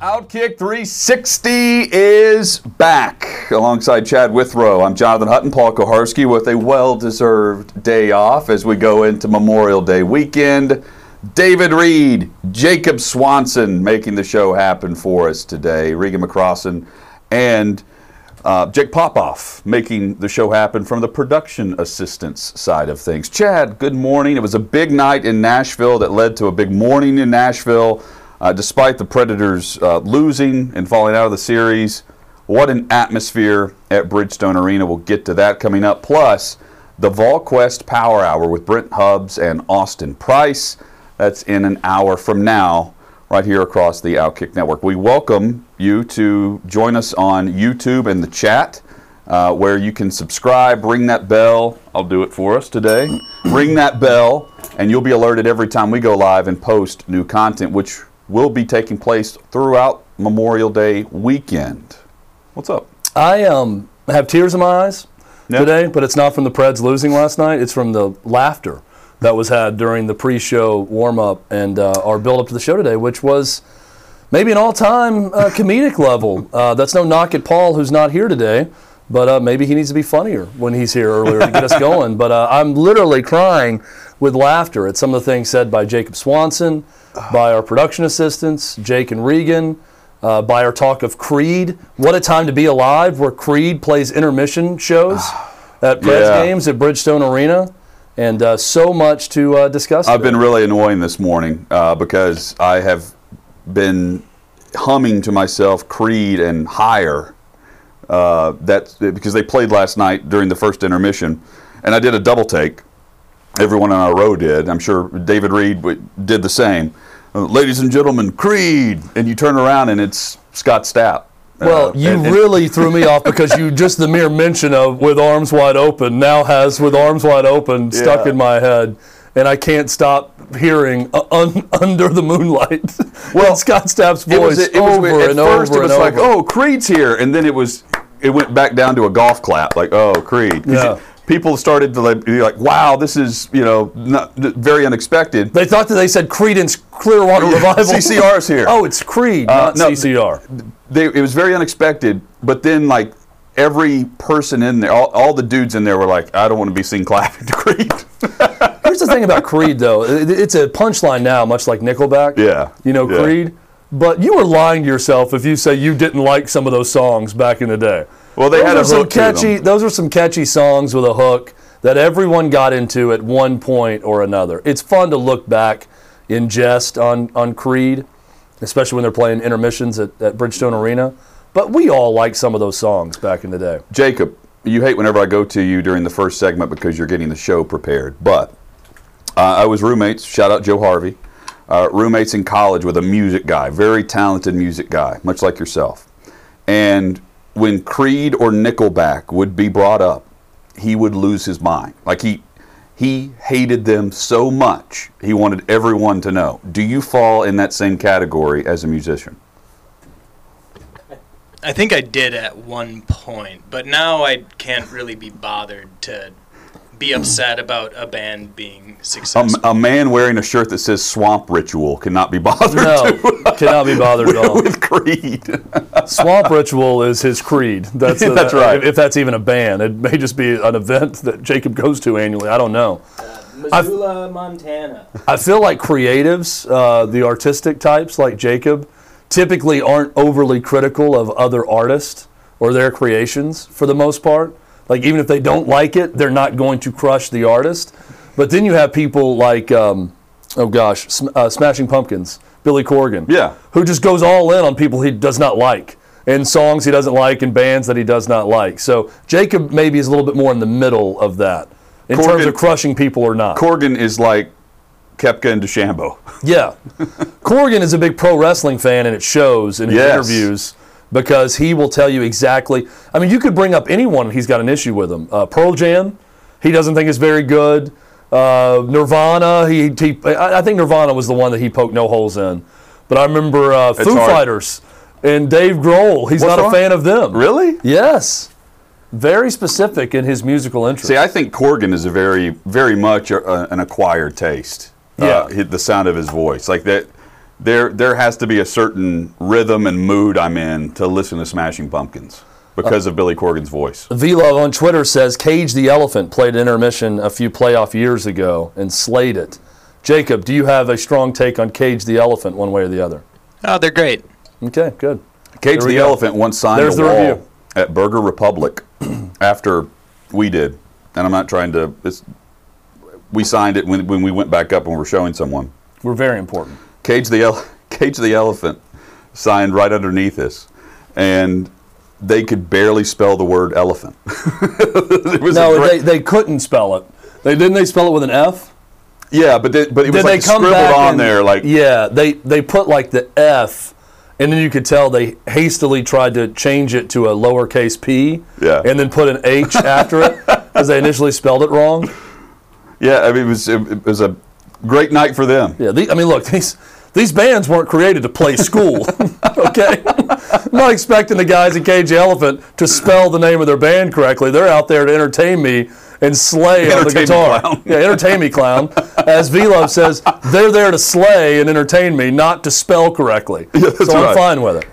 Outkick 360 is back alongside Chad Withrow. I'm Jonathan Hutton, Paul Kuharsky with a well deserved day off as we go into Memorial Day weekend. David Reed, Jacob Swanson making the show happen for us today, Regan McCrossan, and uh, Jake Popoff making the show happen from the production assistance side of things. Chad, good morning. It was a big night in Nashville that led to a big morning in Nashville. Uh, despite the Predators uh, losing and falling out of the series, what an atmosphere at Bridgestone Arena. We'll get to that coming up. Plus, the VolQuest Power Hour with Brent Hubbs and Austin Price. That's in an hour from now, right here across the Outkick Network. We welcome you to join us on YouTube and the chat. Uh, where you can subscribe, ring that bell. I'll do it for us today. ring that bell, and you'll be alerted every time we go live and post new content, which will be taking place throughout Memorial Day weekend. What's up? I um, have tears in my eyes Yeah. today, but it's not from the Preds losing last night. It's from the laughter that was had during the pre-show warm-up and uh, our build-up to the show today, which was maybe an all-time uh, comedic level. Uh, that's no knock at Paul, who's not here today, but uh, maybe he needs to be funnier when he's here earlier to get us going. But uh, I'm literally crying with laughter at some of the things said by Jacob Swanson, by our production assistants, Jake and Regan uh, by our talk of Creed. What a time to be alive, where Creed plays intermission shows at Preds Yeah. games at Bridgestone Arena, and uh, so much to uh, discuss. I've today. been really annoying this morning uh, because I have been humming to myself Creed and Higher. Uh, that because they played last night during the first intermission, and I did a double take. Everyone on our row did. I'm sure David Reed did the same. Uh, Ladies and gentlemen, Creed, and you turn around and it's Scott Stapp. Well, Uh, you and- and- really threw me off because you just the mere mention of "with arms wide open" now has "with arms wide open" stuck Yeah. in my head, and I can't stop hearing uh, un, "under the moonlight." Well, Scott Stapp's It voice was, it was over at and first over it was like, over. oh, Creed's here, and then it was, it went back down to a golf clap, like, oh, Creed. Yeah. People started to like, be like, wow, this is you know not, very unexpected. They thought that they said Creedence Clearwater Revival. CCR's here. Oh, it's Creed, Uh, not no, CCR. They, it was very unexpected, but then like every person in there, all, all the dudes in there were like, I don't want to be seen clapping to Creed. Here's the thing about Creed, though. It's a punchline now, much like Nickelback. Yeah, You know, yeah. Creed. But you were lying to yourself if you say you didn't like some of those songs back in the day. Well, they those had a some catchy. Those are some catchy songs with a hook that everyone got into at one point or another. It's fun to look back in jest on on Creed, especially when they're playing intermissions at, at Bridgestone Arena. But we all like some of those songs back in the day. Jacob, you hate whenever I go to you during the first segment because you're getting the show prepared. But uh, I was roommates. Shout out Joe Harvey. Uh, roommates in college with a music guy, very talented music guy, much like yourself. And when Creed or Nickelback would be brought up, he would lose his mind. Like he he hated them so much, he wanted everyone to know. Do you fall in that same category as a musician? I think I did at one point, but now I can't really be bothered to be upset about a band being successful. a man wearing a shirt that says "Swamp Ritual" cannot be bothered No, to- cannot be bothered at all. with Creed. Swamp Ritual is his creed. That's, That's right. If that's even a band, it may just be an event that Jacob goes to annually. I don't know. Missoula, Montana. I feel like creatives, uh, the artistic types like Jacob, typically aren't overly critical of other artists or their creations for the most part. Like even if they don't like it, they're not going to crush the artist. But then you have people like um, oh gosh, Sm- uh, Smashing Pumpkins, Billy Corgan. Yeah. Who just goes all in on people he does not like, and songs he doesn't like, and bands that he does not like. So Jacob maybe is a little bit more in the middle of that, in terms of crushing people or not. Corgan is like Koepka and DeChambeau. Yeah. Corgan is a big pro wrestling fan, and it shows in his Yes. interviews because he will tell you exactly. I mean, you could bring up anyone, he's got an issue with them. Uh, Pearl Jam, he doesn't think is very good. Uh, Nirvana, he, he, I think Nirvana was the one that he poked no holes in. But I remember uh, Foo hard. Fighters and Dave Grohl. He's What's not wrong? a fan of them. Really? Yes. Very specific in his musical interest. See, I think Corgan is a very, very much a, an acquired taste. Yeah. Uh, the sound of his voice, like that. There, there has to be a certain rhythm and mood I'm in to listen to Smashing Pumpkins because uh, of Billy Corgan's voice. V-Love on Twitter says Cage the Elephant played intermission a few playoff years ago and slayed it. Jacob, do you have a strong take on Cage the Elephant one way or the other? Oh, they're great. Okay, good. Cage the go. Elephant once signed There's a the wall review. at Burger Republic after we did, and I'm not trying to. It's, we signed it when, when we went back up and we're showing someone. We're very important. Cage the ele- Cage the Elephant signed right underneath this. and they could barely spell the word elephant. it No, great- they, they couldn't spell it. They didn't they spell it with an F? yeah, but they, but it was Did like they come scribbled back on and- there like Yeah, they they put like the F and then you could tell they hastily tried to change it to a lowercase p Yeah. and then put an H after it because they initially spelled it wrong. yeah. I mean, it was it, was a great night for them. Yeah, the, I mean, look, these these bands weren't created to play school. okay, I'm not expecting the guys in Cage Elephant to spell the name of their band correctly. They're out there to entertain me and slay on the guitar. clown. Yeah, entertain me, clown. As V Love says, they're there to slay and entertain me, not to spell correctly. that's so I'm right. fine with it.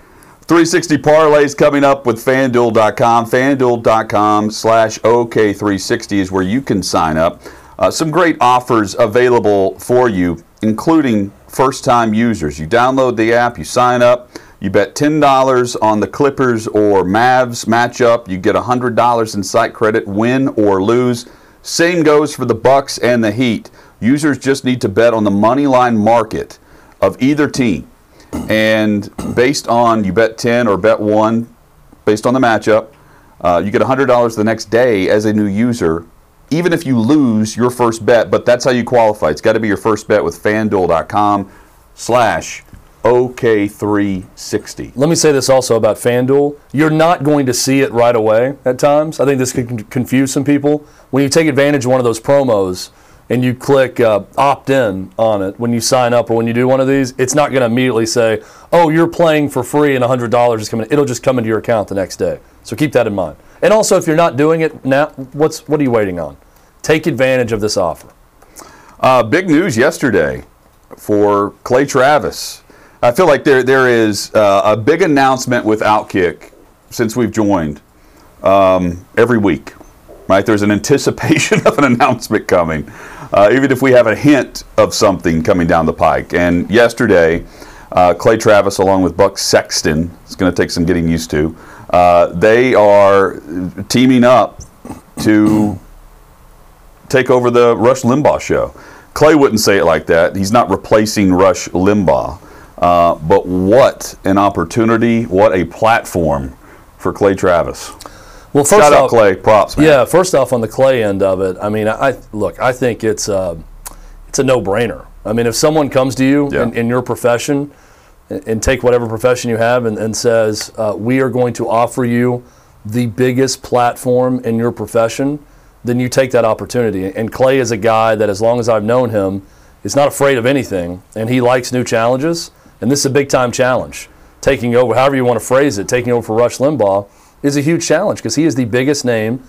360 parlays coming up with fanduel.com. Fanduel.com slash OK360 is where you can sign up. Uh, some great offers available for you, including first time users. You download the app, you sign up, you bet $10 on the Clippers or Mavs matchup, you get $100 in site credit, win or lose. Same goes for the Bucks and the Heat. Users just need to bet on the money line market of either team and based on you bet 10 or bet 1 based on the matchup uh, you get $100 the next day as a new user even if you lose your first bet but that's how you qualify it's got to be your first bet with fanduel.com slash ok360 Let me say this also about FanDuel. You're not going to see it right away at times. I think this could confuse some people. When you take advantage of one of those promos and you click uh, opt in on it when you sign up or when you do one of these, it's not going to immediately say, oh, you're playing for free and $100 is coming. It'll just come into your account the next day. So keep that in mind. And also, if you're not doing it now, what's, what are you waiting on? Take advantage of this offer. Uh, big news yesterday for Clay Travis. I feel like there there is uh, a big announcement with Outkick since we've joined um, every week. Right, there's an anticipation of an announcement coming, uh, even if we have a hint of something coming down the pike. And yesterday, uh, Clay Travis, along with Buck Sexton, it's going to take some getting used to. Uh, they are teaming up to take over the Rush Limbaugh show. Clay wouldn't say it like that. He's not replacing Rush Limbaugh. Uh, but what an opportunity, what a platform for Clay Travis. Well, first Shout out off, Clay, props, man. Yeah, first off, on the Clay end of it, I mean, I look, I think it's a, it's a no-brainer. I mean, if someone comes to you Yeah. in, in your profession and, take whatever profession you have and, and says, uh, we are going to offer you the biggest platform in your profession, then you take that opportunity. And Clay is a guy that, as long as I've known him, is not afraid of anything, and he likes new challenges. And this is a big-time challenge. Taking over, however you want to phrase it, taking over for Rush Limbaugh is a huge challenge because he is the biggest name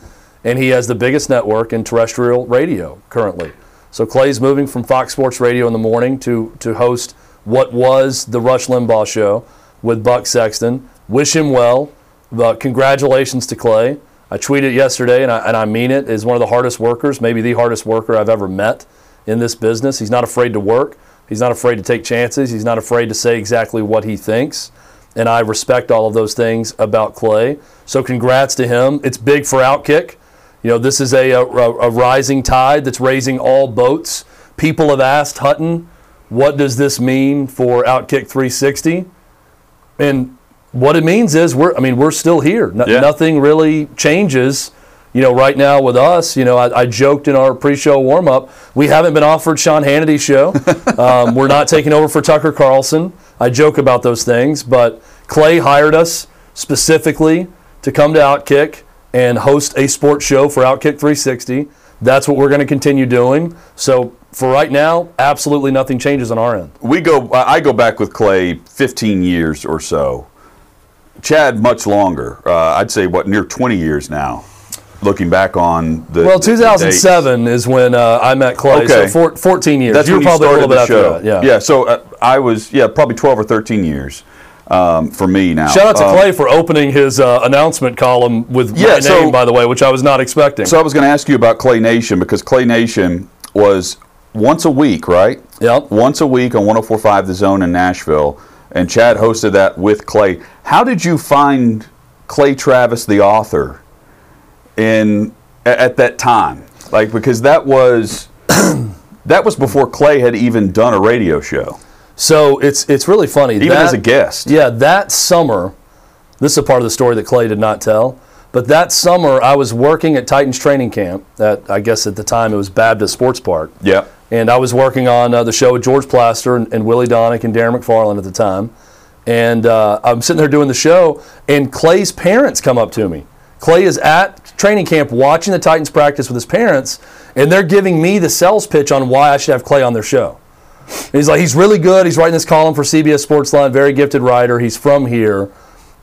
and he has the biggest network in terrestrial radio currently. So Clay's moving from Fox Sports Radio in the morning to, to host what was the Rush Limbaugh show with Buck Sexton. Wish him well. But congratulations to Clay. I tweeted yesterday, and I, and I mean it, is one of the hardest workers, maybe the hardest worker I've ever met in this business. He's not afraid to work. He's not afraid to take chances. He's not afraid to say exactly what he thinks. And I respect all of those things about Clay. So congrats to him. It's big for Outkick. You know, this is a, a, a rising tide that's raising all boats. People have asked Hutton what does this mean for Outkick 360? And what it means is we're I mean we're still here. No, Yeah. Nothing really changes. You know, right now with us, you know, I, I joked in our pre-show warm-up, we haven't been offered Sean Hannity's show. um, we're not taking over for Tucker Carlson. I joke about those things, but Clay hired us specifically to come to Outkick and host a sports show for Outkick 360. That's what we're going to continue doing. So for right now, absolutely nothing changes on our end. we go. I go back with Clay 15 years or so. Chad much longer. Uh, I'd say what near 20 years now. Looking back on the Well, the- the 2007 is when uh, I met Clay. Okay. So four, 14 years. That's you were you probably a started little bit the after show. that. Yeah. Yeah. So uh, I was yeah probably 12 or 13 years um, for me now. Shout out to Um, Clay for opening his uh, announcement column with Yeah, my so- name, by the way, which I was not expecting. So I was going to ask you about Clay Nation because Clay Nation was once a week, right? Yep. Once a week on 104.5 The Zone in Nashville, and Chad hosted that with Clay. How did you find Clay Travis, the author, in at that time? Like because that was that was before Clay had even done a radio show, So it's it's really funny. even That- as a guest. Yeah, that summer, this is a part of the story that Clay did not tell. But that summer, I was working at Titans training camp. At I guess at the time it was Baptist Sports Park. Yeah. And I was working on uh, the show with George Plaster and, and Willy Daunic and Darren McFarland at the time. And uh, I'm sitting there doing the show, and Clay's parents come up to me. Clay is at training camp watching the Titans practice with his parents, and they're giving me the sales pitch on why I should have Clay on their show. And he's like, he's really good. He's writing this column for CBS Sportsline, very gifted writer. He's from here.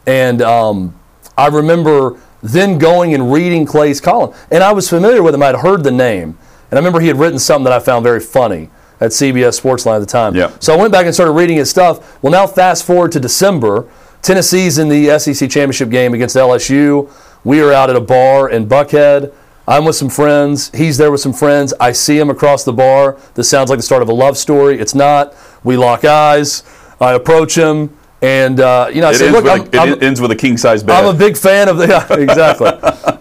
And um, I remember then going and reading Clay's column. And I was familiar with him. I'd heard the name. And I remember he had written something that I found very funny at CBS Sportsline at the time. Yeah. So I went back and started reading his stuff. Well, now fast forward to December. Tennessee's in the SEC championship game against LSU. We are out at a bar in Buckhead. I'm with some friends. He's there with some friends. I see him across the bar. This sounds like the start of a love story. It's not. We lock eyes. I approach him, and uh, you know, I It, "Look, with, I'm, a, it I'm- ends with a king size bed. I'm a big fan of the yeah, exactly."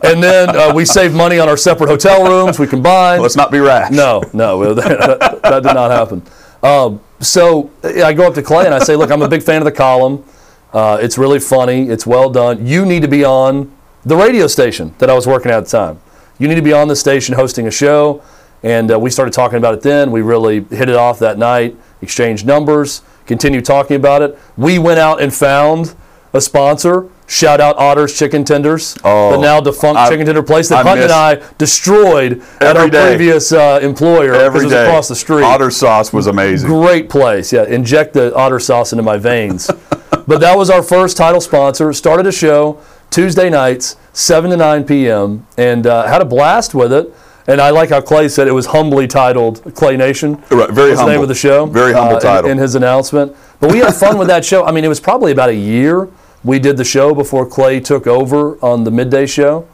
and then uh, we save money on our separate hotel rooms. We combine. Let's not be rash. No, no, that, that did not happen. Um, so I go up to Clay and I say, "Look, I'm a big fan of the column. Uh, it's really funny. It's well done. You need to be on the radio station that I was working at at the time. You need to be on the station hosting a show." And uh, we started talking about it then. We really hit it off that night, exchanged numbers, continued talking about it. We went out and found a sponsor. Shout out Otter's Chicken Tenders, Oh, the now defunct I- chicken tender place that I Hunt and I destroyed at our day. previous uh, employer because it was across the street. Otter sauce was amazing. Great place. Yeah, inject the otter sauce into my veins. but that was our first title sponsor. Started a show Tuesday nights, 7 to 9 p.m., and uh, had a blast with it. And I like how Clay said it was humbly titled Clay Nation. Right, very was the name humble. of the show. Very humble uh, in- title. In, his announcement. But we had fun with that show. I mean, it was probably about a year we did the show before Clay took over on the midday show.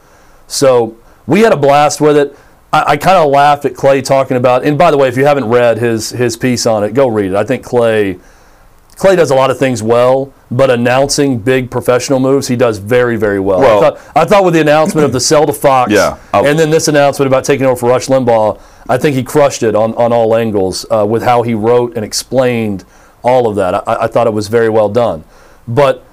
So we had a blast with it. I, I kind of laughed at Clay talking about. And by the way, if you haven't read his his piece on it, go read it. I think Clay Clay does a lot of things well, but announcing big professional moves, he does very very well. Well- I, thought, I thought with the announcement of the sell to Fox, Yeah, I'll- and then this announcement about taking over for Rush Limbaugh, I think he crushed it on on all angles uh, with how he wrote and explained all of that. I, I thought it was very well done, but.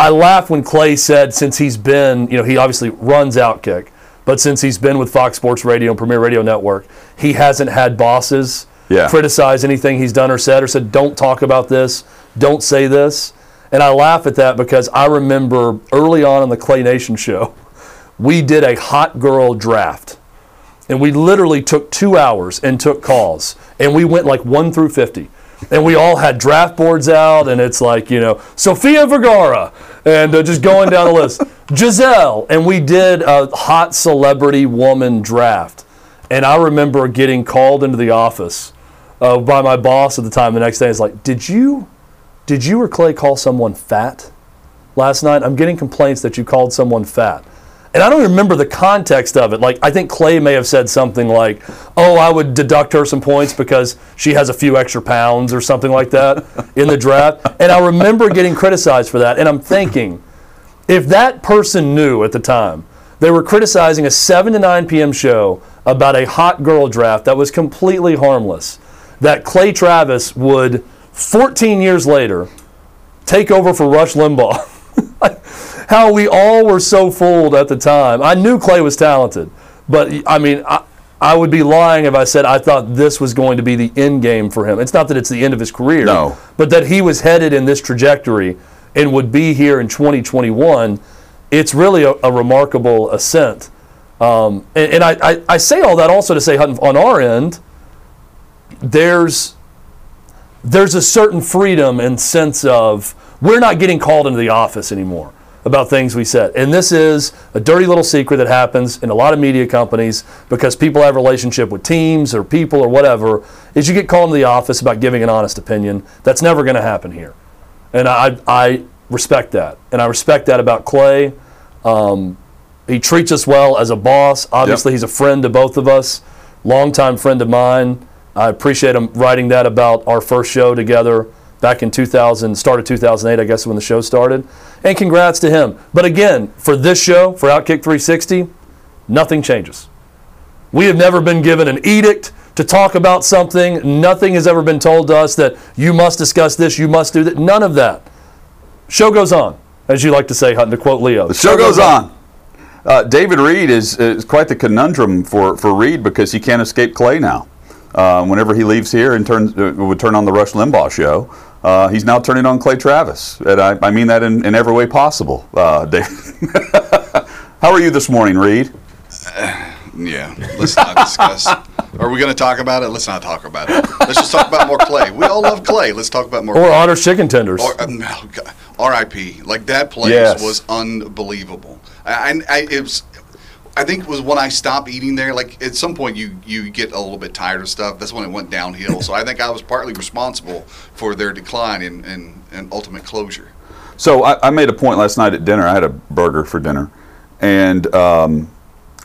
I laugh when Clay said since he's been, you know, he obviously runs Outkick, but since he's been with Fox Sports Radio and Premier Radio Network, he hasn't had bosses Yeah. criticize anything he's done or said or said, don't talk about this, don't say this. And I laugh at that because I remember early on in the Clay Nation show, we did a hot girl draft. And we literally took two hours and took calls. And we went like one through 50. And we all had draft boards out, and it's like, you know, Sofia Vergara, and uh, just going down the list. Giselle. And we did a hot celebrity woman draft. And I remember getting called into the office uh, by my boss at the time the next day. It's like, did you, did you or Clay call someone fat last night? I'm getting complaints that you called someone fat. And I don't remember the context of it. Like, I think Clay may have said something like, oh, I would deduct her some points because she has a few extra pounds or something like that in the draft. And I remember getting criticized for that. And I'm thinking, if that person knew at the time, they were criticizing a 7 to 9 p.m. show about a hot girl draft that was completely harmless. that Clay Travis would, 14 years later, take over for Rush Limbaugh. How we all were so fooled at the time. I knew Clay was talented, but I mean, I, I would be lying if I said I thought this was going to be the end game for him. It's not that it's the end of his career, No. but that he was headed in this trajectory and would be here in 2021. It's really a, a remarkable ascent. Um, and and I, I, I say all that also to say, on our end, there's there's a certain freedom and sense of we're not getting called into the office anymore about things we said. And this is a dirty little secret that happens in a lot of media companies because people have a relationship with teams or people or whatever, is you get called into the office about giving an honest opinion. That's never going to happen here. And I, I respect that. And I respect that about Clay. Um, he treats us well as a boss. Obviously, Yep. he's a friend to both of us, longtime friend of mine. I appreciate him writing that about our first show together back in 2000, started 2008, I guess, when the show started. And congrats to him. But again, for this show, for Outkick 360, nothing changes. We have never been given an edict to talk about something. Nothing has ever been told to us that you must discuss this, you must do that. None of that. Show goes on, as you like to say, Hutton, to quote Leo. The show goes on. Uh, David Reed is, is quite the conundrum for, for Reed because he can't escape Clay now. Uh, whenever he leaves here and turns uh, would turn on the Rush Limbaugh show, uh, he's now turning on Clay Travis, and I, I mean that in, in every way possible. Uh, David. How are you this morning, Reed? Yeah, let's not discuss. Are we going to talk about it? Let's not talk about it. Let's just talk about more Clay. We all love Clay. Let's talk about more. Or Clay. Otter's Chicken Tenders. Or, um, oh, R.I.P. Like that place Yes. was unbelievable. I, I, I- it was. I think it was when I stopped eating there. Like at some point, you you get a little bit tired of stuff. That's when it went downhill. so I think I was partly responsible for their decline and and, and ultimate closure. So I, I made a point last night at dinner. I had a burger for dinner, and um,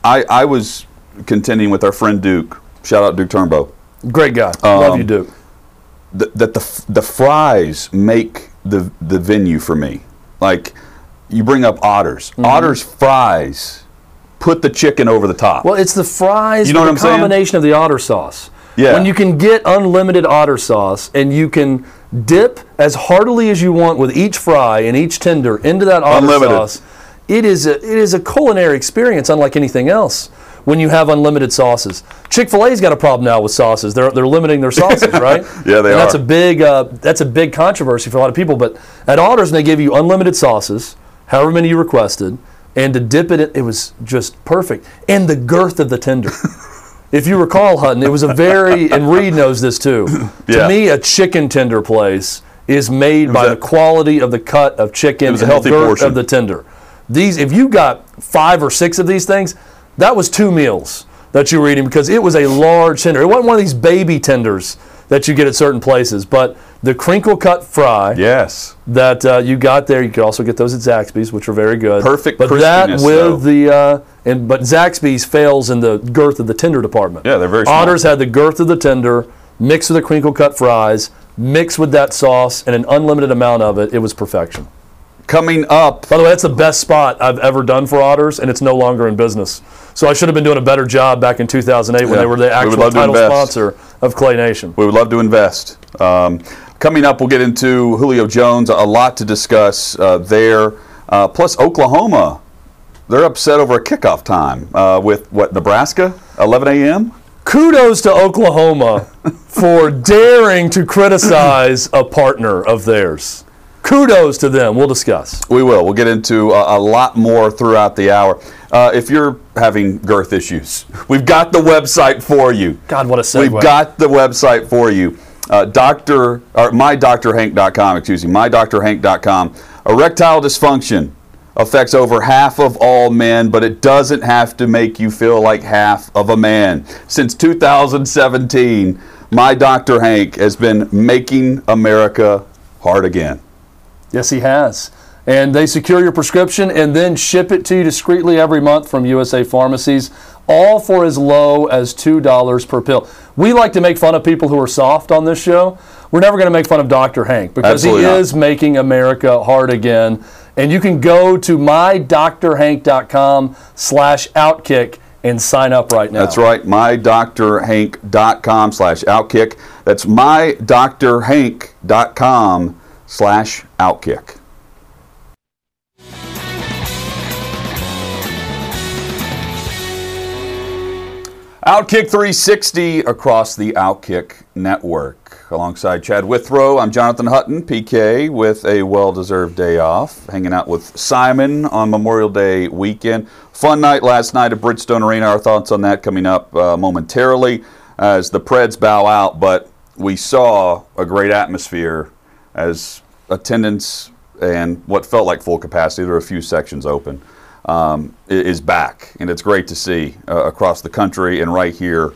I, I was contending with our friend Duke. Shout out Duke Turnbow. Great guy. Love Um, you, Duke. th- that the f- the fries make the the venue for me. Like you bring up Otters. Mm-hmm. Otters fries put the chicken over the top. Well, it's the fries You know what the I'm saying? combination of the otter sauce. Yeah. When you can get unlimited otter sauce and you can dip as heartily as you want with each fry and each tender into that otter Unlimited. sauce, it is a, it is a culinary experience unlike anything else. When you have unlimited sauces, Chick Fil A's got a problem now with sauces. They're, they're limiting their sauces, right? Yeah, they and That's a big uh, that's a big controversy for a lot of people. But at Otters, they give you unlimited sauces, however many you requested, and to dip it, in, it was just perfect. And the girth of the tender. if you recall, Hutton, it was a very and Reed knows this too. Yeah. To me, a chicken tender place is made by a- the quality of the cut of chicken and the healthy girth portion. of the tender. These, if you got five or six of these things, that was two meals that you were eating because it was a large tender. It wasn't one of these baby tenders that you get at certain places, but the crinkle cut fry yes. that uh, you got there, you could also get those at Zaxby's, which are very good. Perfect but that with though. the uh, and but Zaxby's fails in the girth of the tender department. Yeah, they're very small. Otters had the girth of the tender, mixed with the crinkle cut fries, mixed with that sauce, and an unlimited amount of it. It was perfection. Coming up, By the way, that's the best spot I've ever done for Otters, and it's no longer in business. So I should have been doing a better job back in 2008 when they were the actual to title sponsor of Clay Nation. we would love to invest. Um, coming up, we'll get into Julio Jones. A lot to discuss uh, there. Uh, plus, Oklahoma. They're upset over a kickoff time uh, with what Nebraska, 11 a.m. kudos to Oklahoma for daring to criticize a partner of theirs. Kudos to them. We'll discuss. We will. We'll get into a, a lot more throughout the hour. Uh, if you're having girth issues, we've got the website for you. God, what a segue. We've got the website for you. Uh, doctor, or mydrhank.com, excuse me, mydrhank.com. Erectile dysfunction affects over half of all men, but it doesn't have to make you feel like half of a man. Since 2017, my Dr. Hank has been making America hard again. Yes, he has. And they secure your prescription and then ship it to you discreetly every month from USA Pharmacies, all for as low as $2 per pill. We like to make fun of people who are soft on this show. We're never going to make fun of Dr. Hank because Absolutely he not. is making America hard again. And you can go to mydrhank.com slash outkick and sign up right now. That's right, mydrhank.com slash outkick. That's mydrhank.com slash outkick. Outkick 360 across the Outkick network. Alongside Chad Withrow, I'm Jonathan Hutton, PK, with a well deserved day off, hanging out with Simon on Memorial Day weekend. Fun night last night at Bridgestone Arena. Our thoughts on that coming up uh, momentarily as the Preds bow out, but we saw a great atmosphere as attendance and what felt like full capacity. There were a few sections open um, is back, and it's great to see uh, across the country and right here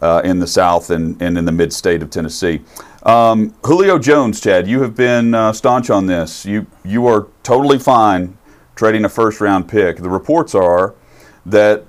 uh, in the South and, and in the mid state of Tennessee. Um, Julio Jones, Chad, you have been uh, staunch on this. You you are totally fine trading a first round pick. The reports are that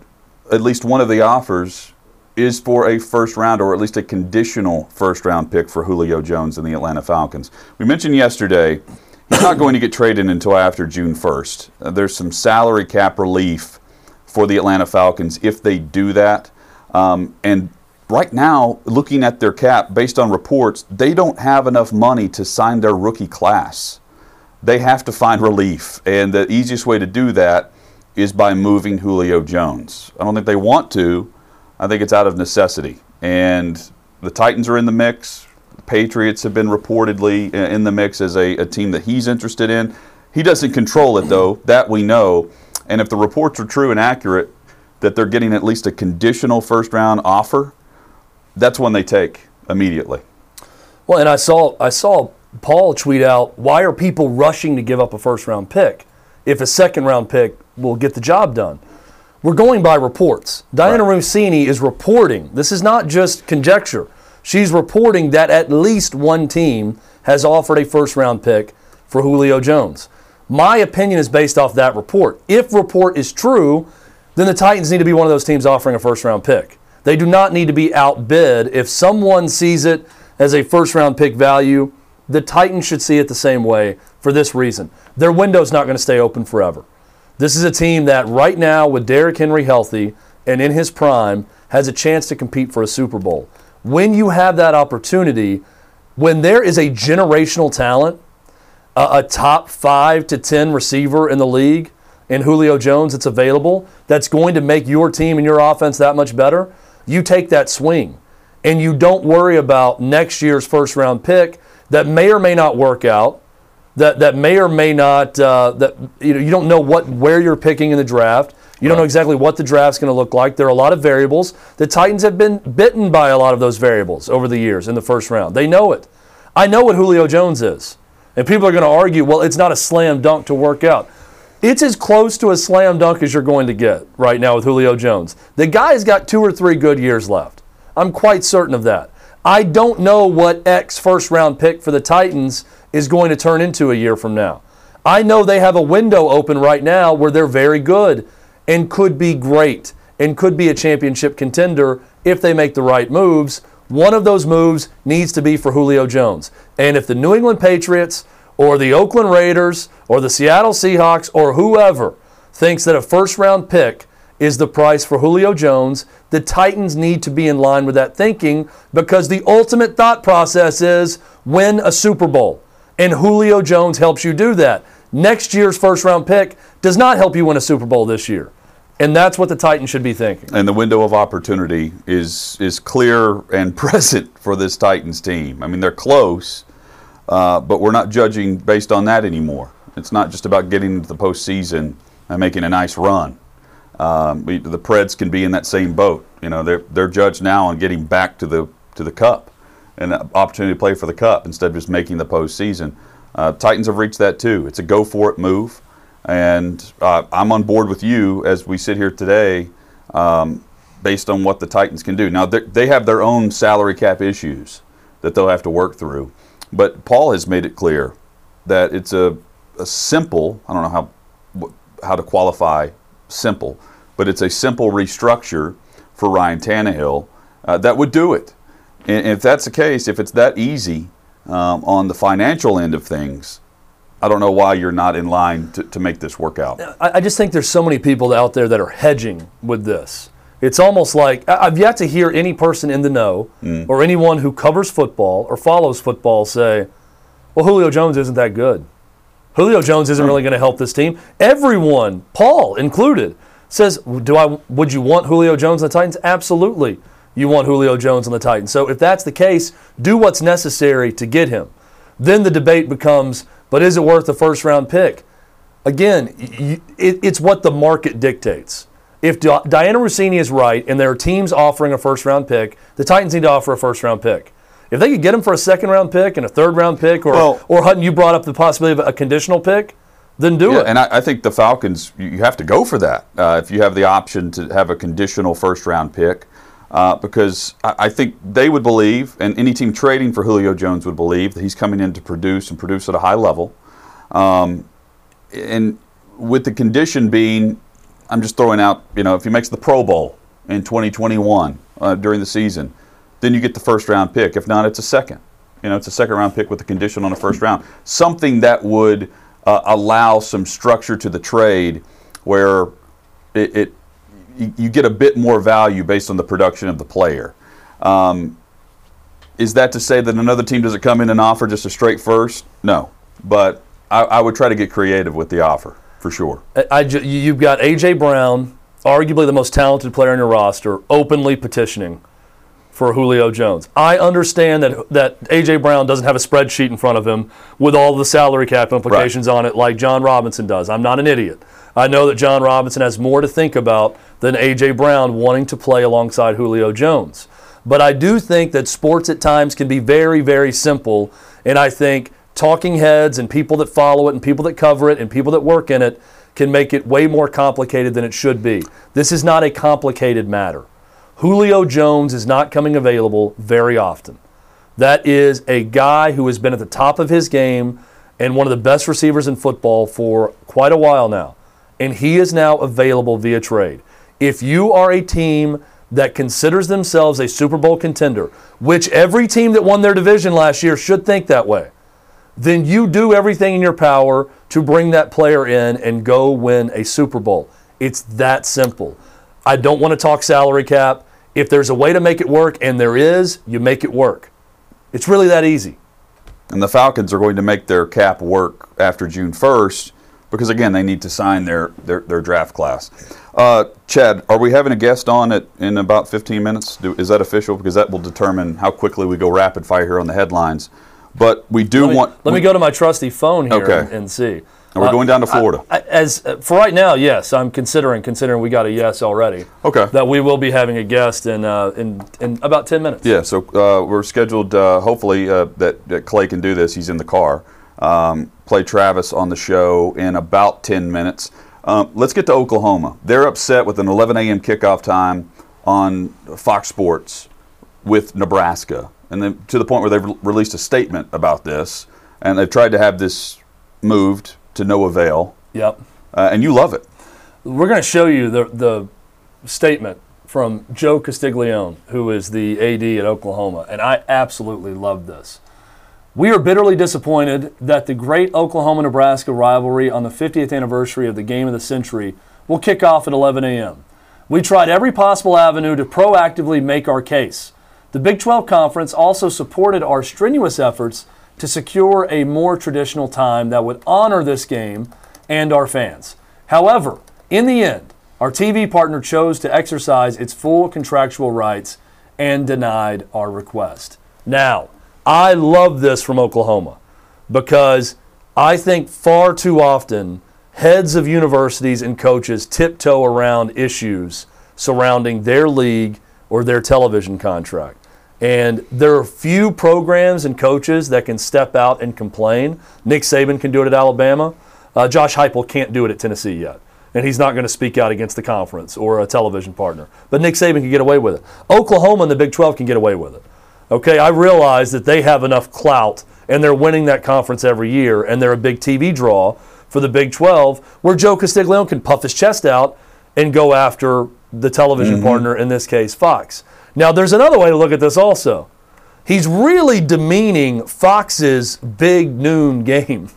at least one of the offers is for a first round or at least a conditional first round pick for Julio Jones and the Atlanta Falcons. We mentioned yesterday He's not going to get traded until after June 1st. Uh, there's some salary cap relief for the Atlanta Falcons if they do that. Um, and right now, looking at their cap, based on reports, they don't have enough money to sign their rookie class. They have to find relief. And the easiest way to do that is by moving Julio Jones. I don't think they want to. I think it's out of necessity. And the Titans are in the mix. Patriots have been reportedly uh, in the mix as a, a team that he's interested in. He doesn't control it, though, that we know. And if the reports are true and accurate that they're getting at least a conditional first round offer, that's one they take immediately. Well, and I saw I saw Paul tweet out, "Why are people rushing to give up a first round pick if a second round pick will get the job done?" We're going by reports. Diana right. Russini is reporting. This is not just conjecture. She's reporting that at least one team has offered a first round pick for Julio Jones. My opinion is based off that report. If report is true, then the Titans need to be one of those teams offering a first round pick. They do not need to be outbid. If someone sees it as a first round pick value, the Titans should see it the same way for this reason. Their window's not going to stay open forever. This is a team that right now, with Derrick Henry healthy and in his prime, has a chance to compete for a Super Bowl when you have that opportunity, when there is a generational talent, a, a top five to 10 receiver in the league, and Julio Jones that's available, that's going to make your team and your offense that much better, you take that swing. And you don't worry about next year's first round pick that may or may not work out, that, that may or may not, uh, that you, know, you don't know what, where you're picking in the draft. You don't know exactly what the draft's going to look like. There are a lot of variables. The Titans have been bitten by a lot of those variables over the years in the first round. They know it. I know what Julio Jones is. And people are going to argue, well, it's not a slam dunk to work out. It's as close to a slam dunk as you're going to get right now with Julio Jones. The guy's got two or three good years left. I'm quite certain of that. I don't know what X first round pick for the Titans is going to turn into a year from now. I know they have a window open right now where they're very good and could be great and could be a championship contender if they make the right moves. One of those moves needs to be for Julio Jones. And if the New England Patriots or the Oakland Raiders or the Seattle Seahawks or whoever thinks that a first round pick is the price for Julio Jones, the Titans need to be in line with that thinking because the ultimate thought process is win a Super Bowl. And Julio Jones helps you do that. Next year's first round pick does not help you win a Super Bowl this year. And that's what the Titans should be thinking. And the window of opportunity is is clear and present for this Titans team. I mean, they're close, uh, but we're not judging based on that anymore. It's not just about getting into the postseason and making a nice run. Um, we, the Preds can be in that same boat. You know, they're they're judged now on getting back to the to the Cup and the opportunity to play for the Cup instead of just making the postseason. Uh, Titans have reached that too. It's a go for it move, and uh, I'm on board with you as we sit here today, um, based on what the Titans can do. Now they have their own salary cap issues that they'll have to work through, but Paul has made it clear that it's a, a simple. I don't know how how to qualify simple, but it's a simple restructure for Ryan Tannehill uh, that would do it. And if that's the case, if it's that easy um, on the financial end of things, I don't know why you're not in line to, to make this work out. I, I just think there's so many people out there that are hedging with this. It's almost like I've yet to hear any person in the know or anyone who covers football or follows football say, well, Julio Jones isn't that good. Julio Jones isn't really going to help this team. Everyone, Paul included, says, "Do I? Would you want Julio Jones on the Titans? Absolutely, you want Julio Jones on the Titans. So if that's the case, do what's necessary to get him. Then the debate becomes, but is it worth the first round pick? Again, it's what the market dictates. If Diana Russini is right and there are teams offering a first round pick, the Titans need to offer a first round pick. If they could get him for a second round pick and a third round pick, or, Well- or Hutton, you brought up the possibility of a conditional pick, then do Yeah, it. and I, I think the Falcons, you have to go for that uh, if you have the option to have a conditional first round pick. Uh, because I, I think they would believe, and any team trading for Julio Jones would believe, that he's coming in to produce and produce at a high level. Um, and with the condition being, I'm just throwing out, you know, if he makes the Pro Bowl in 2021 uh, during the season, then you get the first round pick. If not, it's a second. You know, it's a second round pick with a condition on the first round. Something that would uh, allow some structure to the trade where it, it you, get a bit more value based on the production of the player. Um, is that to say that another team doesn't come in and offer just a straight first? No, but I, I would try to get creative with the offer for sure. I, I you- you've got AJ Brown, arguably the most talented player on your roster, openly petitioning for Julio Jones. I understand that that AJ Brown doesn't have a spreadsheet in front of him with all the salary cap implications on it like Jon Robinson does. I'm not an idiot. I know that Jon Robinson has more to think about than AJ Brown wanting to play alongside Julio Jones. But I do think that sports at times can be very, very simple. And I think talking heads and people that follow it and people that cover it and people that work in it can make it way more complicated than it should be. This is not a complicated matter. Julio Jones is not coming available very often. That is a guy who has been at the top of his game and one of the best receivers in football for quite a while now. And he is now available via trade. If you are a team that considers themselves a Super Bowl contender, which every team that won their division last year should think that way, then you do everything in your power to bring that player in and go win a Super Bowl. It's that simple. I don't want to talk salary cap. If there's a way to make it work, and there is, you make it work. It's really that easy. And the Falcons are going to make their cap work after June 1st because, again, they need to sign their, their, their draft class. Uh, Chad, are we having a guest on it in about 15 minutes? Do, is that official? Because that will determine how quickly we go rapid fire here on the headlines. But we do Let me, want. let me go to my trusty phone here Okay. and, and see. And we're Uh, going down to Florida. I- as uh, for right now, yes, I'm considering considering we got a yes already. Okay. That we will be having a guest in uh, in in about 10 minutes. Yeah, so uh, we're scheduled. Uh, hopefully, uh, that, that Clay can do this. He's in the car. Um, Clay Travis on the show in about 10 minutes. Um, let's get to Oklahoma. They're upset with an 11 a.m. kickoff time on Fox Sports with Nebraska, and then to the point where they've re- released a statement about this, and they've tried to have this moved to no avail. Yep. Uh, and you love it. We're going to show you the, the statement from Joe Castiglione, who is the AD at Oklahoma, and I absolutely love this. We are bitterly disappointed that the great Oklahoma Nebraska rivalry on the 50th anniversary of the game of the century will kick off at 11 a.m. We tried every possible avenue to proactively make our case. The Big 12 Conference also supported our strenuous efforts to secure a more traditional time that would honor this game and our fans. However, in the end, our TV partner chose to exercise its full contractual rights and denied our request. Now, I love this from Oklahoma because I think far too often heads of universities and coaches tiptoe around issues surrounding their league or their television contract. And there are few programs and coaches that can step out and complain. Nick Saban can do it at Alabama. Uh, Josh Heupel can't do it at Tennessee yet. And he's not going to speak out against the conference or a television partner. But Nick Saban can get away with it. Oklahoma and the Big 12 can get away with it. Okay, I realize that they have enough clout and they're winning that conference every year and they're a big TV draw for the Big 12 where Joe Castiglione can puff his chest out and go after the television partner, in this case, Fox. Now, there's another way to look at this also. He's really demeaning Fox's big noon game.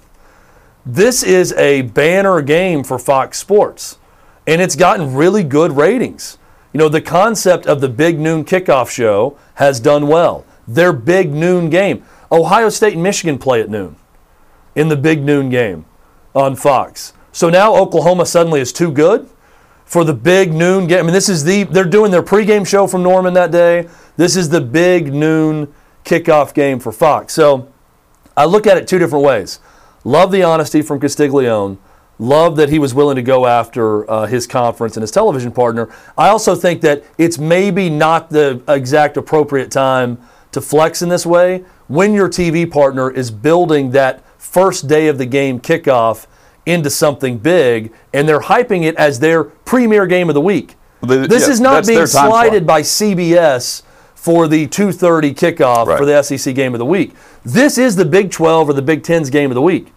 This is a banner game for Fox Sports, and it's gotten really good ratings. You know, the concept of the big noon kickoff show has done well. Their big noon game. Ohio State and Michigan play at noon in the big noon game on Fox. So now Oklahoma suddenly is too good for the big noon game. I mean, this is the they're doing their pregame show from Norman that day. This is the big noon kickoff game for Fox. So I look at it two different ways. Love the honesty from Castiglione. Love that he was willing to go after uh, his conference and his television partner. I also think that it's maybe not the exact appropriate time to flex in this way when your TV partner is building that first day of the game kickoff into something big and they're hyping it as their premier game of the week. Well, they- this yeah, is not being slided slot. by CBS for the 2:30 kickoff Right. for the SEC game of the week. This is the Big 12 or the Big 10's game of the week.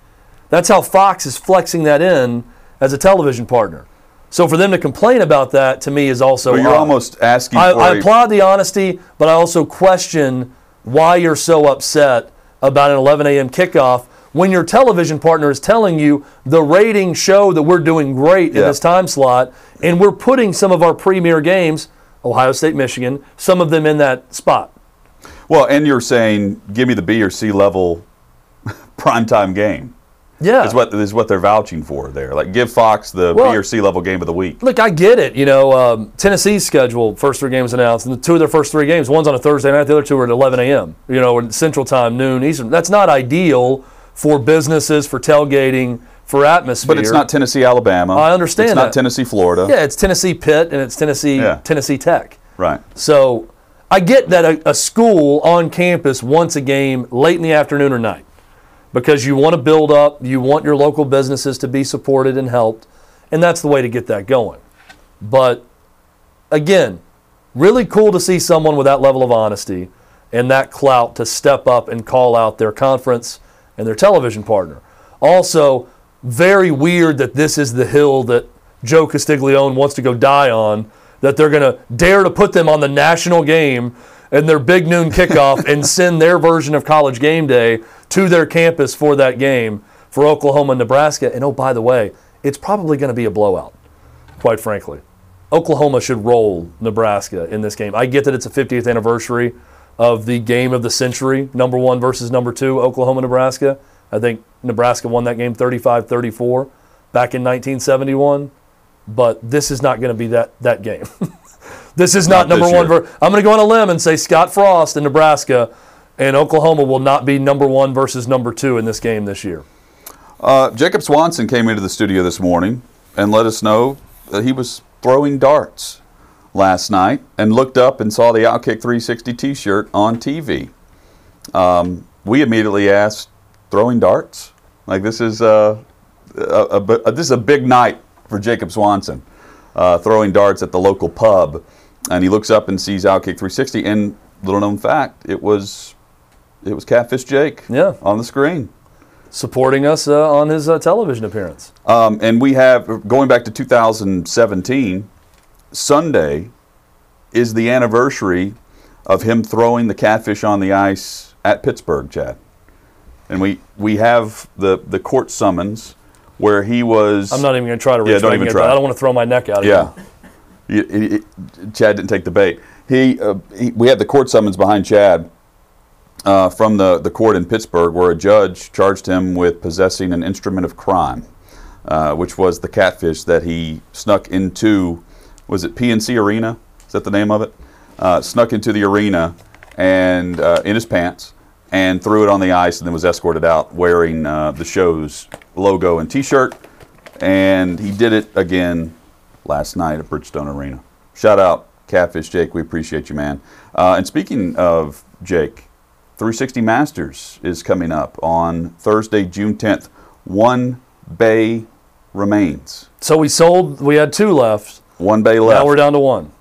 That's how Fox is flexing that in as a television partner. So for them to complain about that to me is also But you're odd. almost asking I, I a- applaud the honesty, but I also question why you're so upset about an 11 a.m. kickoff when your television partner is telling you the ratings show that we're doing great in this time slot, and we're putting some of our premier games, Ohio State, Michigan, some of them in that spot. Well, and you're saying, give me the B or C level primetime game. Yeah. Is what is what they're vouching for there. Like, give Fox the Well- B or C level game of the week. Look, I get it. You know, um, Tennessee's schedule, first three games announced, and the two of their first three games, one's on a Thursday night, the other two are at 11 a.m., you know, Central Time, noon, Eastern. That's not ideal for businesses, for tailgating, for atmosphere. But it's not Tennessee, Alabama. I understand It's not that. Tennessee, Florida. Yeah, it's Tennessee Pitt and it's Tennessee Yeah. Tennessee Tech. Right. So I get that a, a school on campus wants a game late in the afternoon or night because you want to build up, you want your local businesses to be supported and helped, and that's the way to get that going. But again, really cool to see someone with that level of honesty and that clout to step up and call out their conference and their television partner. Also, very weird that this is the hill that Joe Castiglione wants to go die on, that they're going to dare to put them on the national game and their big noon kickoff and send their version of college game day to their campus for that game for Oklahoma and Nebraska. And oh, by the way, it's probably going to be a blowout, quite frankly. Oklahoma should roll Nebraska in this game. I get that it's a 50th anniversary of the game of the century, number one versus number two, Oklahoma, Nebraska. I think Nebraska won that game 35 34 back in 1971. But this is not going to be that, that game. this is not, Not number one. Ver- I'm going to go on a limb and say Scott Frost in Nebraska and Oklahoma will not be number one versus number two in this game this year. Uh, Jacob Swanson came into the studio this morning and let us know that he was throwing darts last night and looked up and saw the Outkick 360 T-shirt on TV. Um, we immediately asked, "Throwing darts? Like this is uh, a, a, a- this is a big night for Jacob Swanson, uh, throwing darts at the local pub." And he looks up and sees Outkick 360. And little known fact, it was it was Catfish Jake Yeah. on the screen. Supporting us uh, on his uh, television appearance. Um, and we have, going back to 2017, Sunday is the anniversary of him throwing the catfish on the ice at Pittsburgh, Chad. And we, we have the, the court summons where he was. I'm not even going to try to reach Yeah, don't even try. I don't want to throw my neck out. Yeah. Chad didn't take the bait. He, uh, he, we had the court summons behind Chad uh, from the, the court in Pittsburgh where a judge charged him with possessing an instrument of crime, uh, which was the catfish that he snuck into, was it PNC Arena? Is that the name of it? Uh, snuck into the arena and uh, in his pants and threw it on the ice and then was escorted out wearing uh, the show's logo and T-shirt. And he did it again last night at Bridgestone Arena. Shout out Catfish Jake, we appreciate you, man. Uh, and speaking of Jake, 360 Masters is coming up on Thursday, June 10th. One bay remains. So we sold. We had two left. One bay left Now we're down to one.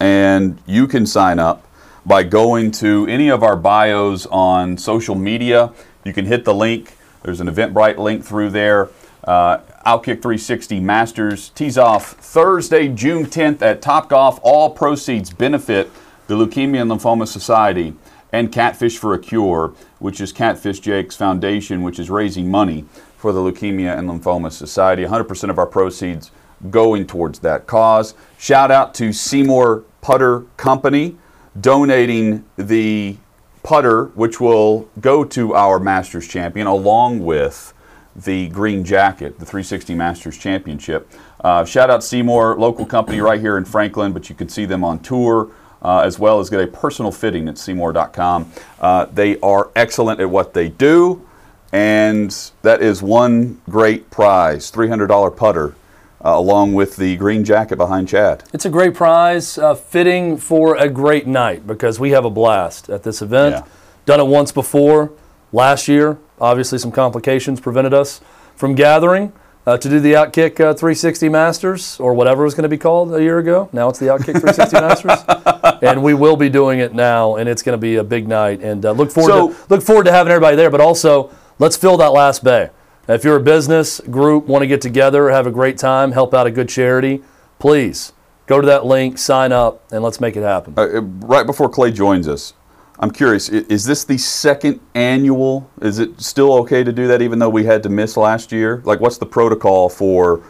and you can sign up by going to any of our bios on social media. You can hit the link. There's an Eventbrite link through there. Uh, Outkick 360 Masters tees off Thursday, June 10th at Topgolf. All proceeds benefit the Leukemia and Lymphoma Society and Catfish for a Cure, which is Catfish Jake's foundation, which is raising money for the Leukemia and Lymphoma Society. 100% of our proceeds going towards that cause. Shout out to SeeMore Putter Company, donating the putter, which will go to our Masters champion, along with the green jacket, the 360 Masters Championship. Uh, shout out SeeMore, local company right here in Franklin, but you can see them on tour. Uh, as well as get a personal fitting at SeeMore.com. Uh, they are excellent at what they do, and that is one great prize $300 putter uh, along with the green jacket behind Chad. It's a great prize, uh, fitting for a great night because we have a blast at this event. Yeah. Done it once before, last year. Obviously, some complications prevented us from gathering uh, to do the Outkick uh, 360 Masters or whatever it was going to be called a year ago. Now it's the Outkick 360 Masters, and we will be doing it now, and it's going to be a big night. And uh, look forward So- to look forward to having everybody there. But also, let's fill that last bay. If you're a business group, want to get together, have a great time, help out a good charity, please go to that link, sign up, and let's make it happen. Uh, uh, right before Clay joins us, I'm curious, is this the second annual? Is it still okay to do that even though we had to miss last year? Like, what's the protocol for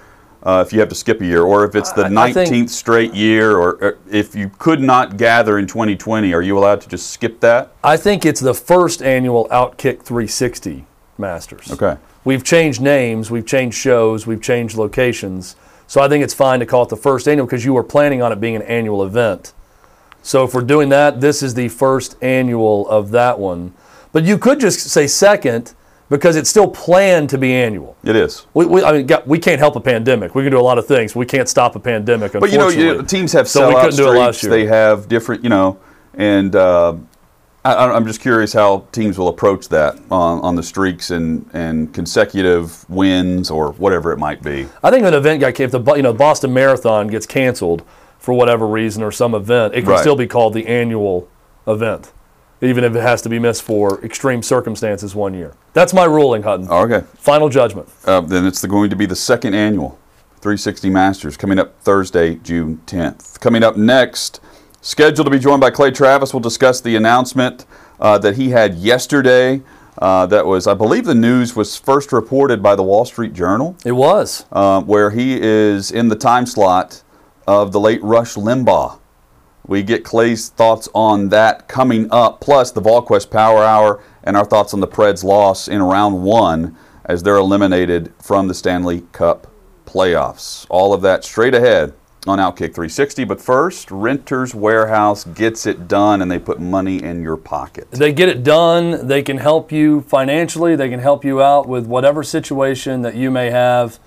uh, if you have to skip a year, or if it's the I- I 19th think- straight year, or, or if you could not gather in 2020, are you allowed to just skip that? I think it's the first annual Outkick 360 Masters. Okay. We've changed names, we've changed shows, we've changed locations. So I think it's fine to call it the first annual because you were planning on it being an annual event. So if we're doing that, this is the first annual of that one. But you could just say second because it's still planned to be annual. It is. We, we, I mean, we can't help a pandemic. We can do a lot of things. We can't stop a pandemic. But you know, you, teams have So we couldn't do streaks. year. They have different, you know, and uh, I, I'm just curious how teams will approach that on, on the streaks and, and consecutive wins or whatever it might be. I think an event got if the you know Boston Marathon gets canceled for whatever reason or some event, it can Right. still be called the annual event, even if it has to be missed for extreme circumstances one year. That's my ruling, Hutton. Okay. Final judgment. Uh, then it's the, going to be the second annual 360 Masters coming up Thursday, June 10th. Coming up next, scheduled to be joined by Clay Travis. We'll discuss the announcement uh, that he had yesterday. Uh, that was, I believe, the news was first reported by the Wall Street Journal, It was. uh, where he is in the time slot of the late Rush Limbaugh. We get Clay's thoughts on that coming up, plus the VolQuest Power Hour and our thoughts on the Preds' loss in round one as they're eliminated from the Stanley Cup playoffs. All of that straight ahead on Outkick 360. But first, Renters Warehouse gets it done and they put money in your pocket. They get it done. They can help you financially. They can help you out with whatever situation that you may have.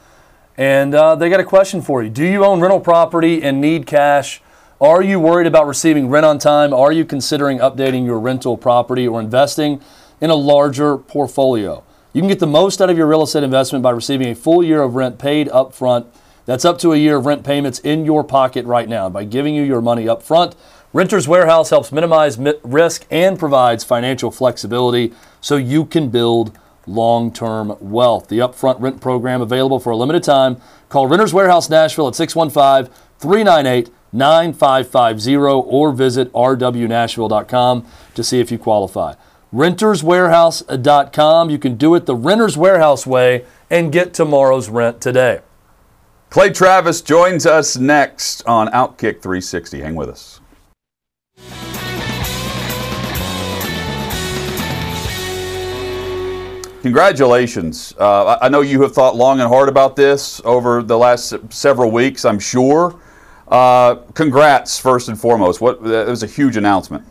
And uh, they got a question for you. Do you own rental property and need cash? Are you worried about receiving rent on time? Are you considering updating your rental property or investing in a larger portfolio? You can get the most out of your real estate investment by receiving a full year of rent paid up front. That's up to a year of rent payments in your pocket right now. By giving you your money up front, Renters Warehouse helps minimize risk and provides financial flexibility so you can build long term wealth. The upfront rent program available for a limited time. Call Renters Warehouse Nashville at 615 398 9550 or visit rwnashville.com to see if you qualify. Renterswarehouse.com. You can do it the Renters Warehouse way and get tomorrow's rent today. Clay Travis joins us next on Outkick 360. Hang with us. Congratulations. Uh, I know you have thought long and hard about this over the last several weeks, I'm sure. Uh, congrats, first and foremost. What, it was a huge announcement.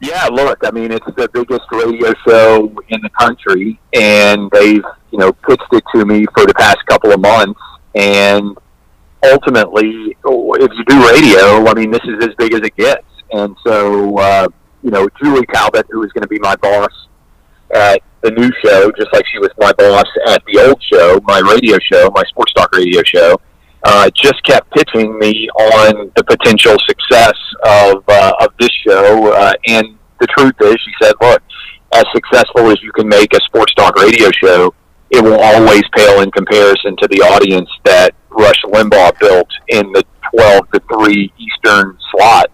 Yeah, look, I mean, it's the biggest radio show in the country, and they've, you know, pitched it to me for the past couple of months. And ultimately, if you do radio, I mean, this is as big as it gets. And so, uh, you know, Julie Talbott, who is going to be my boss at the new show, just like she was my boss at the old show, my radio show, my sports talk radio show, uh, just kept pitching me on the potential success of uh, of this show. Uh, and the truth is, she said, "Look, as successful as you can make a sports talk radio show, it will always pale in comparison to the audience that Rush Limbaugh built in the twelve to three Eastern slot."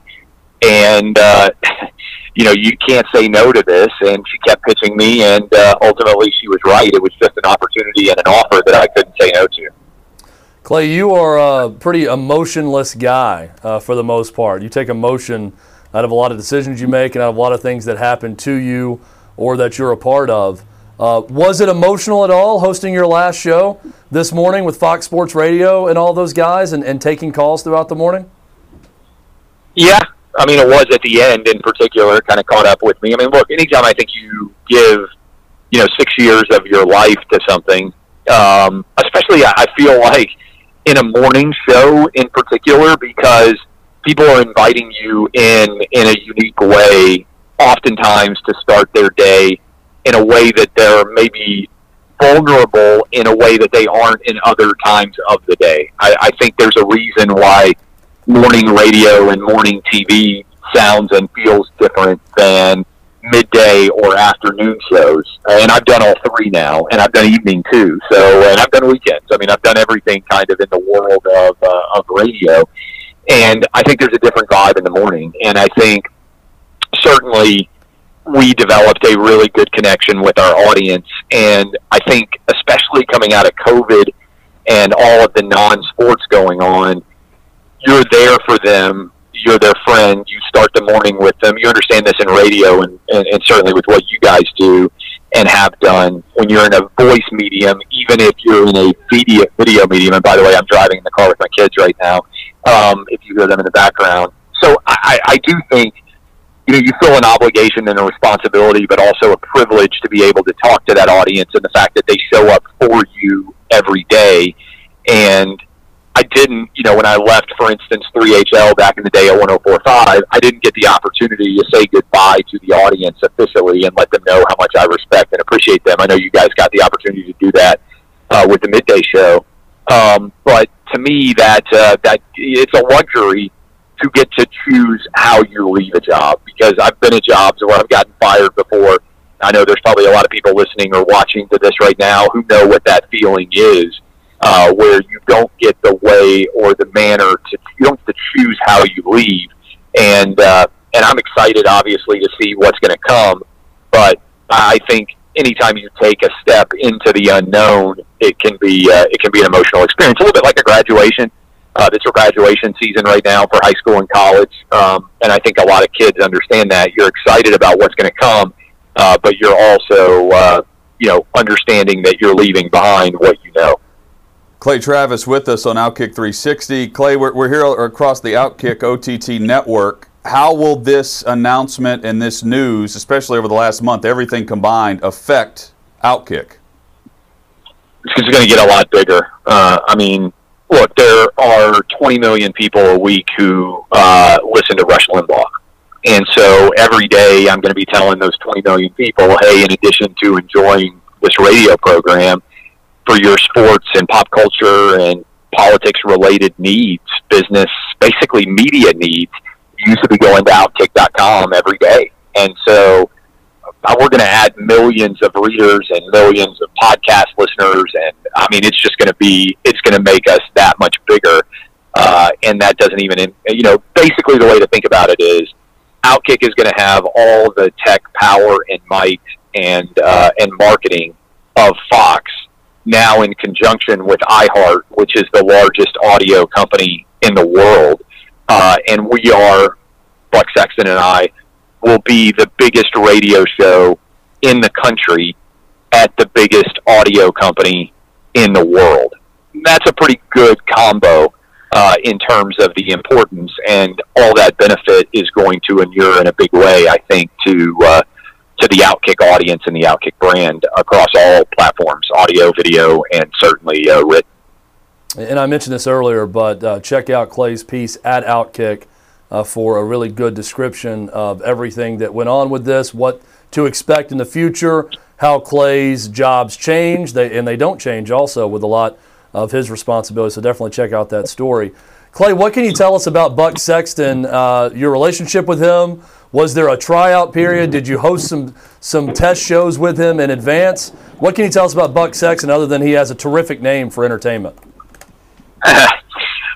And uh, you know, you can't say no to this. And she kept pitching me, and uh, ultimately, she was right. It was just an opportunity and an offer that I couldn't say no to. Clay, you are a pretty emotionless guy uh, for the most part. You take emotion out of a lot of decisions you make and out of a lot of things that happen to you or that you're a part of. Uh, was it emotional at all hosting your last show this morning with Fox Sports Radio and all those guys and, and taking calls throughout the morning? Yeah, I mean, it was at the end in particular, kind of caught up with me. I mean, look, anytime I think you give, you know, six years of your life to something, um, especially I feel like in a morning show in particular, because people are inviting you in in a unique way, oftentimes to start their day in a way that they're maybe vulnerable in a way that they aren't in other times of the day. I, I think there's a reason why morning radio and morning TV sounds and feels different than midday or afternoon shows. And I've done all three now, and I've done evening too. So, and I've done weekends. I mean, I've done everything kind of in the world of uh, of radio. And I think there's a different vibe in the morning. And I think certainly we developed a really good connection with our audience. And I think, especially coming out of COVID and all of the non sports going on, you're there for them. You're their friend. You start the morning with them. You understand this in radio and, and, and certainly with what you guys do and have done when you're in a voice medium, even if you're in a video, video medium. And by the way, I'm driving in the car with my kids right now. Um, if you hear them in the background. So I, I do think you know, you feel an obligation and a responsibility, but also a privilege to be able to talk to that audience and the fact that they show up for you every day. And I didn't, you know, when I left, for instance, 3HL back in the day at 1045, I didn't get the opportunity to say goodbye to the audience officially and let them know how much I respect and appreciate them. I know you guys got the opportunity to do that uh, with the midday show. Um, but to me, that uh, that it's a luxury to get to choose how you leave a job because I've been at jobs where I've gotten fired before. I know there's probably a lot of people listening or watching to this right now who know what that feeling is, uh, where you don't get the way or the manner to you don't get to choose how you leave, and uh, and I'm excited obviously to see what's going to come, but I think anytime you take a step into the unknown, it can be uh, it can be an emotional experience, a little bit like a graduation uh, it's a graduation season right now for high school and college, um, and I think a lot of kids understand that. You're excited about what's going to come, uh, but you're also, uh, you know, understanding that you're leaving behind what you know. Clay Travis with us on Outkick 360. Clay, we're, we're here across the Outkick OTT network. How will this announcement and this news, especially over the last month, everything combined, affect Outkick? It's going to get a lot bigger. Uh, I mean, look, there are 20 million people a week who uh, listen to Rush Limbaugh. And so every day I'm going to be telling those 20 million people, hey, in addition to enjoying this radio program for your sports and pop culture and politics related needs, business, basically media needs, you used to be going to outkick.com every day. And so uh, we're going to add millions of readers and millions of podcast listeners, and I mean, it's just going to be it's going to make us that much bigger. Uh, and that doesn't even, you know, basically the way to think about it is, Outkick is going to have all the tech power and might and uh, and marketing of Fox now in conjunction with iHeart, which is the largest audio company in the world, uh, and we are Buck Sexton and I will be the biggest radio show in the country at the biggest audio company in the world. That's a pretty good combo uh, in terms of the importance, and all that benefit is going to inure in a big way, I think, to uh, to the Outkick audience and the Outkick brand across all platforms, audio, video, and certainly uh, written. And I mentioned this earlier, but uh, check out Clay's piece at Outkick uh, for a really good description of everything that went on with this, what to expect in the future, how Clay's jobs change, they, and they don't change also with a lot of his responsibilities. So definitely check out that story. Clay, what can you tell us about Buck Sexton? Uh, your relationship with him? Was there a tryout period? Did you host some some test shows with him in advance? What can you tell us about Buck Sexton other than he has a terrific name for entertainment?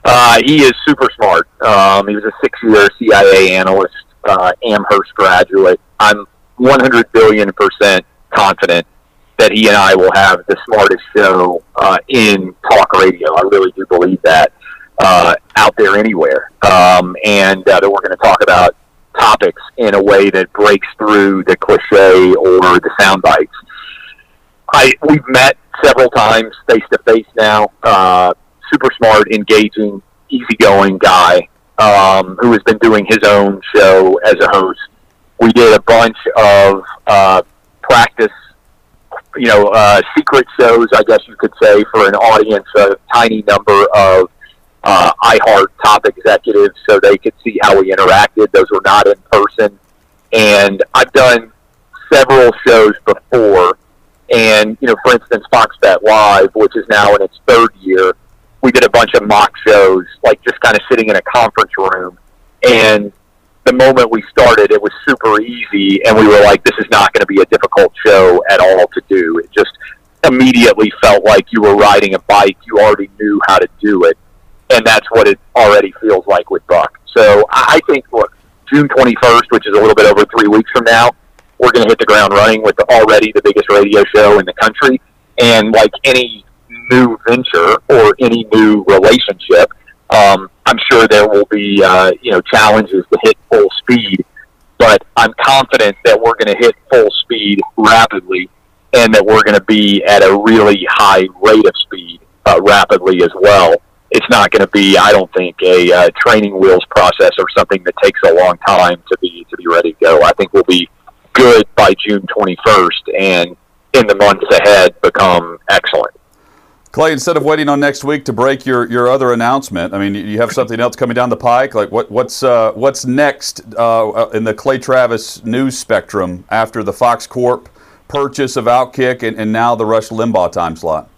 Uh, he is super smart. Um, he was a six-year CIA analyst, uh, Amherst graduate. I'm 100 billion percent confident that he and I will have the smartest show uh, in talk radio. I really do believe that uh, out there anywhere, um, and uh, that we're going to talk about topics in a way that breaks through the cliche or the sound bites. I we've met several times face to face now. Uh, super smart, engaging, easygoing guy um, who has been doing his own show as a host. We did a bunch of uh, practice, you know, uh, secret shows, I guess you could say, for an audience, a tiny number of uh, iHeart top executives so they could see how we interacted. Those were not in person. And I've done several shows before. And, you know, for instance, Fox Bet Live, which is now in its third year, we did a bunch of mock shows, like just kind of sitting in a conference room. And the moment we started, it was super easy. And we were like, this is not going to be a difficult show at all to do. It just immediately felt like you were riding a bike. You already knew how to do it and that's what it already feels like with Buck. So I think, look, June 21st, which is a little bit over three weeks from now, we're going to hit the ground running with already the biggest radio show in the country. And like any new venture or any new relationship, um, I'm sure there will be uh, you know challenges to hit full speed. But I'm confident that we're going to hit full speed rapidly, and that we're going to be at a really high rate of speed uh, rapidly as well it's not going to be, I don't think, a uh, training wheels process or something that takes a long time to be to be ready to go. I think we'll be good by June 21st, and in the months ahead, become excellent. Clay, instead of waiting on next week to break your, your other announcement, I mean, you have something else coming down the pike. Like what what's uh, what's next uh, in the Clay Travis news spectrum after the Fox Corp purchase of Outkick and, and now the Rush Limbaugh time slot?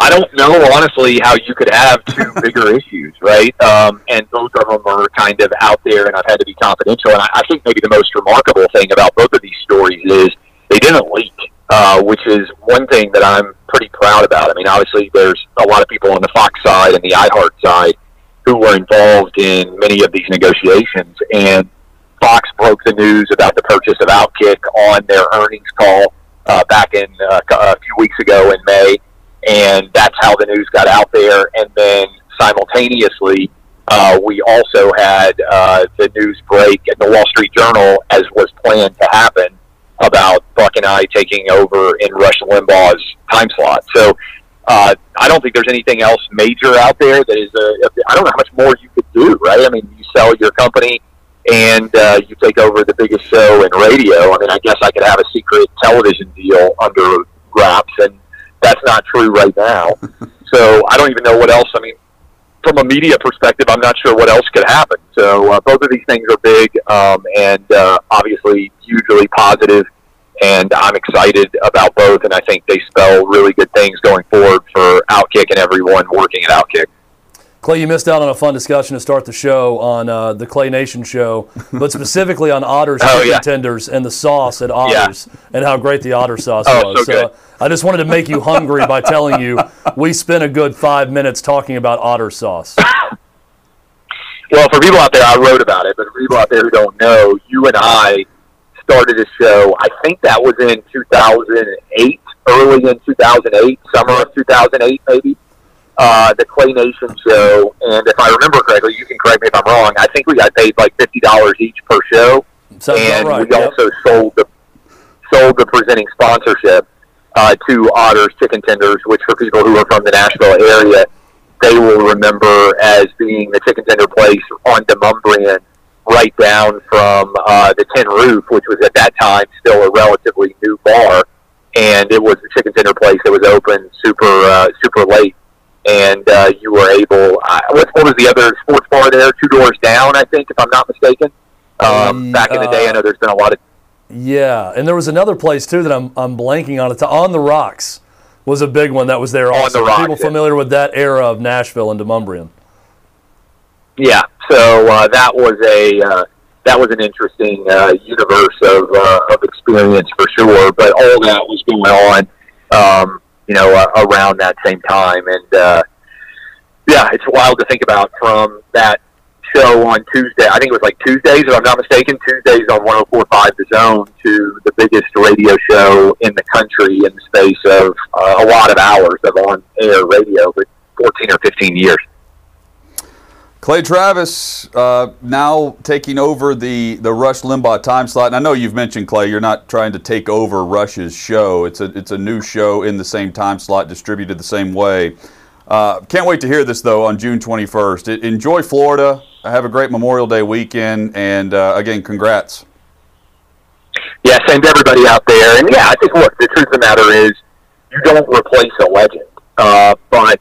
I don't know honestly how you could have two bigger issues, right? Um, and both of them are kind of out there, and I've had to be confidential. And I, I think maybe the most remarkable thing about both of these stories is they didn't leak, uh, which is one thing that I'm pretty proud about. I mean, obviously, there's a lot of people on the Fox side and the iHeart side who were involved in many of these negotiations, and Fox broke the news about the purchase of Outkick on their earnings call uh, back in uh, a few weeks ago in May and that's how the news got out there. And then simultaneously, uh, we also had uh, the news break in the Wall Street Journal, as was planned to happen, about Buck and I taking over in Rush Limbaugh's time slot. So uh, I don't think there's anything else major out there that is a. I don't know how much more you could do, right? I mean, you sell your company and uh, you take over the biggest show in radio. I mean, I guess I could have a secret television deal under wraps and that's not true right now. so I don't even know what else. I mean, from a media perspective, I'm not sure what else could happen. So uh, both of these things are big um, and uh, obviously hugely positive, and I'm excited about both. And I think they spell really good things going forward for Outkick and everyone working at Outkick. Clay, you missed out on a fun discussion to start the show on uh, the Clay Nation show, but specifically on Otter's oh, yeah. tenders and the sauce at Otter's Yeah. and how great the Otter sauce Oh, was. so good. I just wanted to make you hungry by telling you we spent a good five minutes talking about Otter sauce. Well, for people out there, I wrote about it, but for people out there who don't know, you and I started a show. I think that was in 2008, early in 2008, summer of 2008, maybe. Uh, the Clay Nation show, and if I remember correctly, you can correct me if I'm wrong. I think we got paid like fifty dollars each per show, Sounds and right. we also sold the sold the presenting sponsorship uh, to Otter's Chicken Tenders, which for people who are from the Nashville area, they will remember as being the chicken tender place on Demonbreun, right down from uh, the Tin Roof, which was at that time still a relatively new bar, and it was the chicken tender place that was open super uh, super late. And uh, you were able. Uh, what, what was the other sports bar there? Two doors down, I think, if I'm not mistaken. Um, Mm, back in the day, I uh, know there's been a lot of Yeah, and there was another place too that I'm, I'm blanking on. It's on the Rocks was a big one that was there On also. the Rocks, People yeah. familiar with that era of Nashville and Demonbreun. Yeah, so uh, that was a uh, that was an interesting uh, universe of uh, of experience for sure. But all that was going on, um, you know, uh, around that same time, and uh, yeah, it's wild to think about from that show on Tuesday. I think it was like Tuesdays, if I'm not mistaken. Tuesdays on 104.5 The Zone to the biggest radio show in the country in the space of uh, a lot of hours of on-air radio, but 14 or 15 years. Clay Travis uh, now taking over the, the Rush Limbaugh time slot. And I know you've mentioned Clay. You're not trying to take over Rush's show. It's a it's a new show in the same time slot, distributed the same way. Uh, can't wait to hear this though on June 21st. enjoy Florida. Have a great Memorial Day weekend, and uh, again, congrats. Yeah, same to everybody out there. And yeah, I think look, the truth of the matter is, you don't replace a legend, uh, but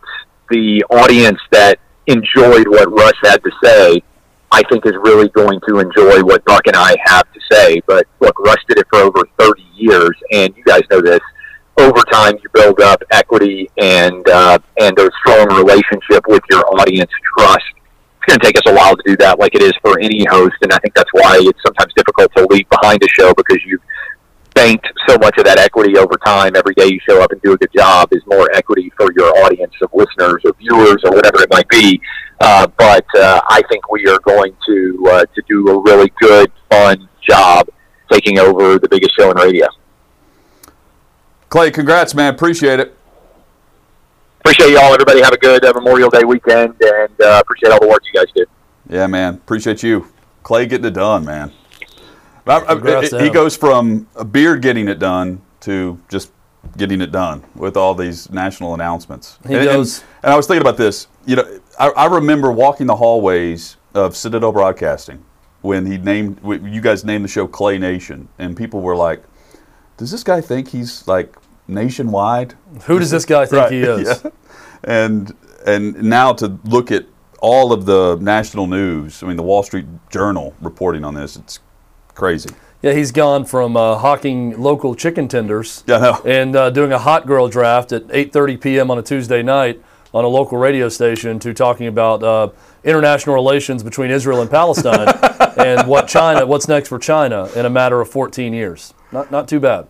the audience that enjoyed what Rush had to say, I think is really going to enjoy what Buck and I have to say. But look, Rush did it for over 30 years, and you guys know this. Over time, you build up equity and uh, and a strong relationship with your audience, trust. It's going to take us a while to do that, like it is for any host, and I think that's why it's sometimes difficult to leave behind a show because you so much of that equity over time. Every day you show up and do a good job is more equity for your audience of listeners or viewers or whatever it might be. Uh, but uh, I think we are going to uh, to do a really good, fun job taking over the biggest show in radio. Clay, congrats, man. Appreciate it. Appreciate y'all. Everybody have a good uh, Memorial Day weekend, and uh, appreciate all the work you guys do. Yeah, man. Appreciate you, Clay, getting it done, man. He goes from a beard getting it done to just getting it done with all these national announcements. He and, goes. And, and, I was thinking about this. You know, I, I, remember walking the hallways of Citadel Broadcasting when he named you guys named the show Clay Nation, and people were like, "Does this guy think he's like nationwide? Who does this guy think right. he is?" Yeah. And and now to look at all of the national news. I mean, the Wall Street Journal reporting on this. It's crazy. Yeah, he's gone from uh, hawking local chicken tenders yeah, and uh, doing a hot girl draft at 8:30 p.m. on a Tuesday night on a local radio station to talking about uh, international relations between Israel and Palestine and what China, what's next for China in a matter of 14 years. Not not too bad.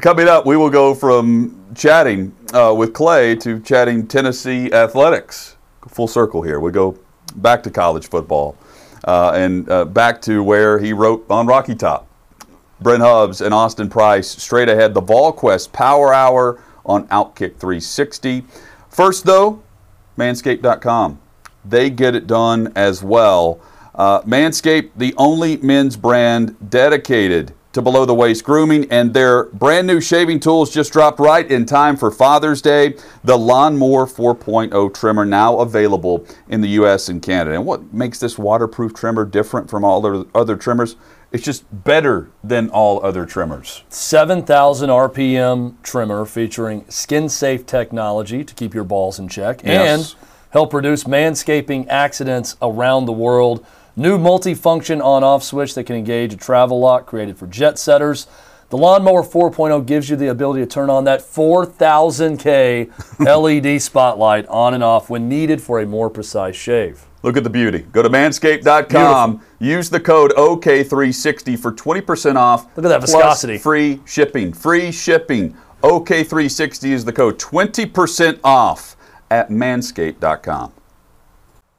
Coming up, we will go from chatting uh, with Clay to chatting Tennessee athletics. Full circle here. We go back to college football uh, and uh, back to where he wrote on Rocky Top. Brent Hubbs and Austin Price straight ahead. The VolQuest Power Hour on Outkick 360. First, though, Manscaped.com. They get it done as well. Uh, Manscaped, the only men's brand dedicated to below the waist grooming, and their brand new shaving tools just dropped right in time for Father's Day. The Lawnmower 4.0 trimmer now available in the U.S. and Canada. And what makes this waterproof trimmer different from all other, other trimmers? It's just better than all other trimmers. 7,000 RPM trimmer featuring skin safe technology to keep your balls in check yes. and help reduce manscaping accidents around the world. New multi-function on-off switch that can engage a travel lock created for jet setters. The Lawnmower 4.0 gives you the ability to turn on that 4000K LED spotlight on and off when needed for a more precise shave. Look at the beauty. Go to manscaped.com. Beautiful. Use the code OK360 for 20% off. Look at that viscosity. Free shipping. Free shipping. OK360 is the code. 20% off at manscaped.com.